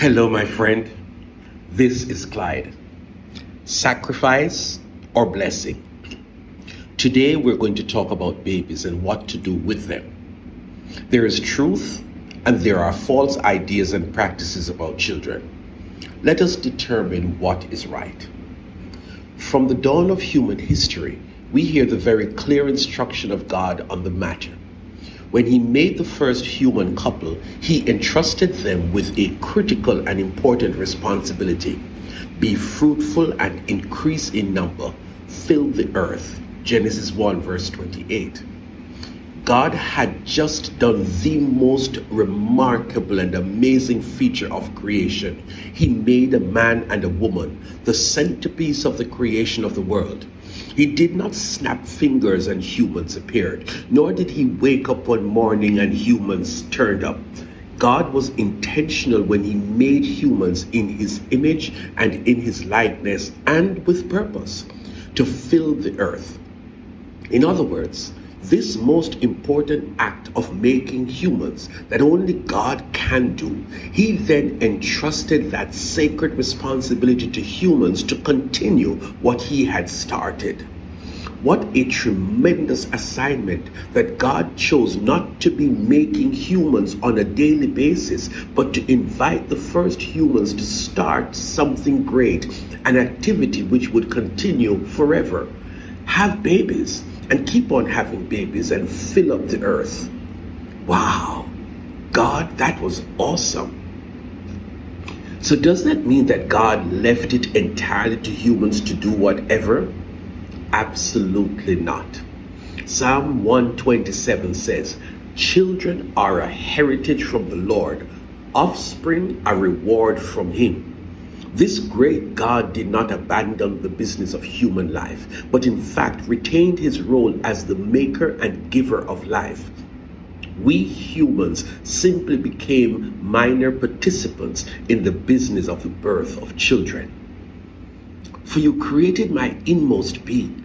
Hello, my friend. This is Clyde. Sacrifice or blessing? Today, we're going to talk about babies and what to do with them. There is truth and there are false ideas and practices about children. Let us determine what is right. From the dawn of human history, we hear the very clear instruction of God on the matter. When he made the first human couple, he entrusted them with a critical and important responsibility be fruitful and increase in number, fill the earth. Genesis 1, verse 28. God had just done the most remarkable and amazing feature of creation. He made a man and a woman, the centerpiece of the creation of the world. He did not snap fingers and humans appeared, nor did he wake up one morning and humans turned up. God was intentional when he made humans in his image and in his likeness and with purpose to fill the earth. In other words, this most important act of making humans that only God can do, he then entrusted that sacred responsibility to humans to continue what he had started. What a tremendous assignment that God chose not to be making humans on a daily basis, but to invite the first humans to start something great, an activity which would continue forever. Have babies and keep on having babies and fill up the earth. Wow, God, that was awesome. So, does that mean that God left it entirely to humans to do whatever? Absolutely not. Psalm 127 says, Children are a heritage from the Lord, offspring a reward from Him. This great God did not abandon the business of human life, but in fact retained his role as the maker and giver of life. We humans simply became minor participants in the business of the birth of children. For you created my inmost being.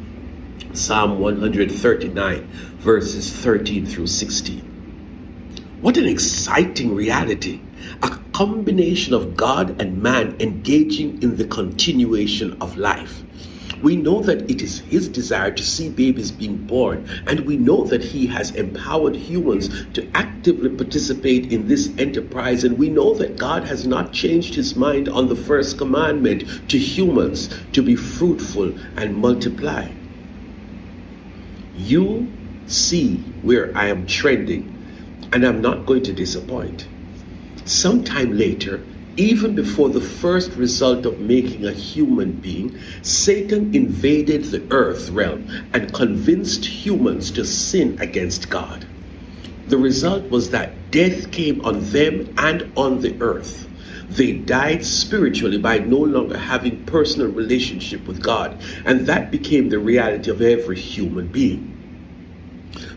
Psalm 139, verses 13 through 16. What an exciting reality! A combination of God and man engaging in the continuation of life. We know that it is His desire to see babies being born, and we know that He has empowered humans to actively participate in this enterprise. And we know that God has not changed His mind on the first commandment to humans to be fruitful and multiply. You see where I am trending, and I'm not going to disappoint. Sometime later, even before the first result of making a human being, Satan invaded the earth realm and convinced humans to sin against God. The result was that death came on them and on the earth. They died spiritually by no longer having personal relationship with God, and that became the reality of every human being.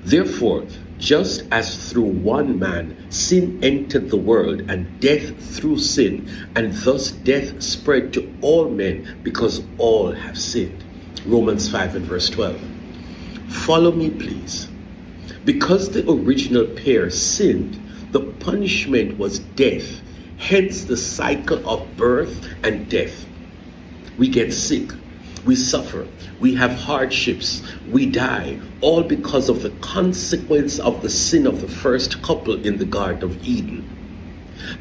Therefore, just as through one man sin entered the world, and death through sin, and thus death spread to all men because all have sinned. Romans 5 and verse 12. Follow me, please. Because the original pair sinned, the punishment was death, hence the cycle of birth and death. We get sick, we suffer, we have hardships, we die, all because of the consequence of the sin of the first couple in the Garden of Eden.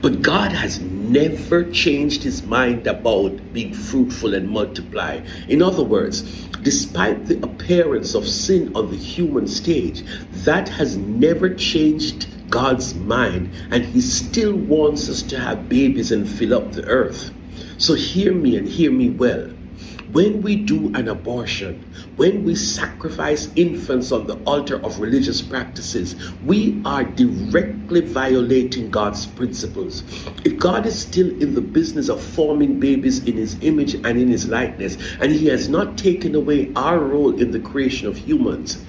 But God has never changed his mind about being fruitful and multiply. In other words, despite the appearance of sin on the human stage, that has never changed God's mind, and he still wants us to have babies and fill up the earth. So hear me and hear me well. When we do an abortion, when we sacrifice infants on the altar of religious practices, we are directly violating God's principles. If God is still in the business of forming babies in His image and in His likeness, and He has not taken away our role in the creation of humans,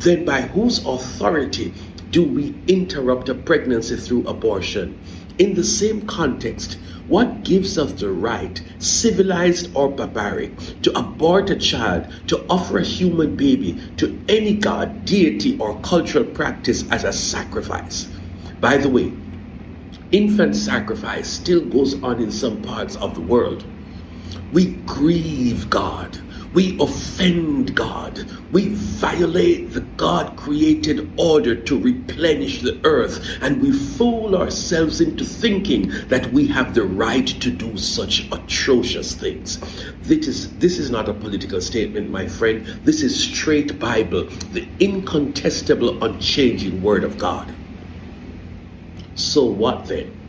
then by whose authority do we interrupt a pregnancy through abortion? In the same context, what gives us the right, civilized or barbaric, to abort a child, to offer a human baby to any god, deity, or cultural practice as a sacrifice? By the way, infant sacrifice still goes on in some parts of the world. We grieve God we offend God. We violate the God created order to replenish the earth. And we fool ourselves into thinking that we have the right to do such atrocious things. This is, this is not a political statement, my friend. This is straight Bible, the incontestable, unchanging Word of God. So, what then?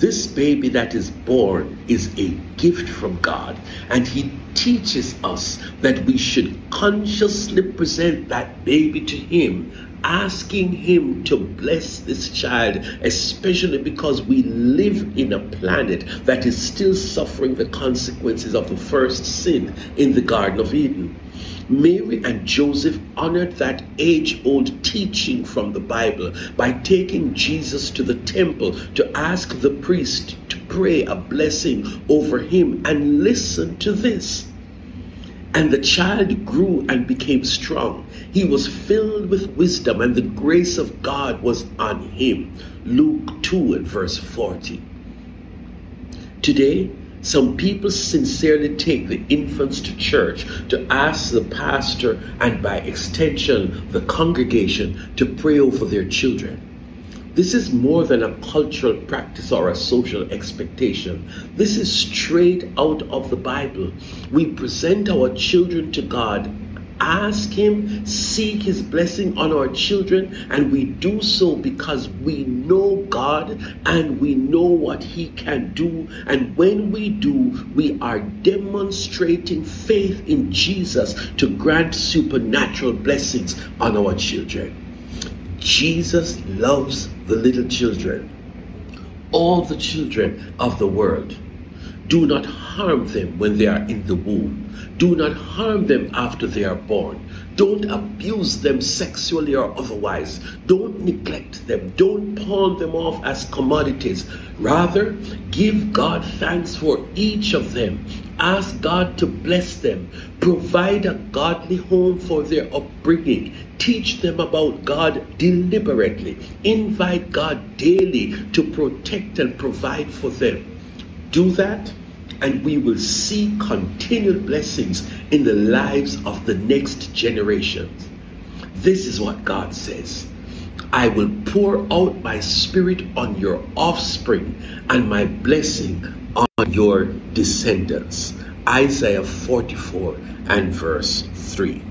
This baby that is born is a gift from God, and He teaches us that we should consciously present that baby to Him, asking Him to bless this child, especially because we live in a planet that is still suffering the consequences of the first sin in the Garden of Eden. Mary and Joseph honored that age old teaching from the Bible by taking Jesus to the temple to ask the priest to pray a blessing over him. And listen to this. And the child grew and became strong. He was filled with wisdom, and the grace of God was on him. Luke 2 and verse 40. Today, some people sincerely take the infants to church to ask the pastor and by extension the congregation to pray over their children. This is more than a cultural practice or a social expectation. This is straight out of the Bible. We present our children to God ask Him, seek His blessing on our children, and we do so because we know God and we know what He can do. And when we do, we are demonstrating faith in Jesus to grant supernatural blessings on our children. Jesus loves the little children, all the children of the world. Do not harm them when they are in the womb. Do not harm them after they are born. Don't abuse them sexually or otherwise. Don't neglect them. Don't pawn them off as commodities. Rather, give God thanks for each of them. Ask God to bless them. Provide a godly home for their upbringing. Teach them about God deliberately. Invite God daily to protect and provide for them. Do that and we will see continued blessings in the lives of the next generations. This is what God says. I will pour out my spirit on your offspring and my blessing on your descendants. Isaiah 44 and verse 3.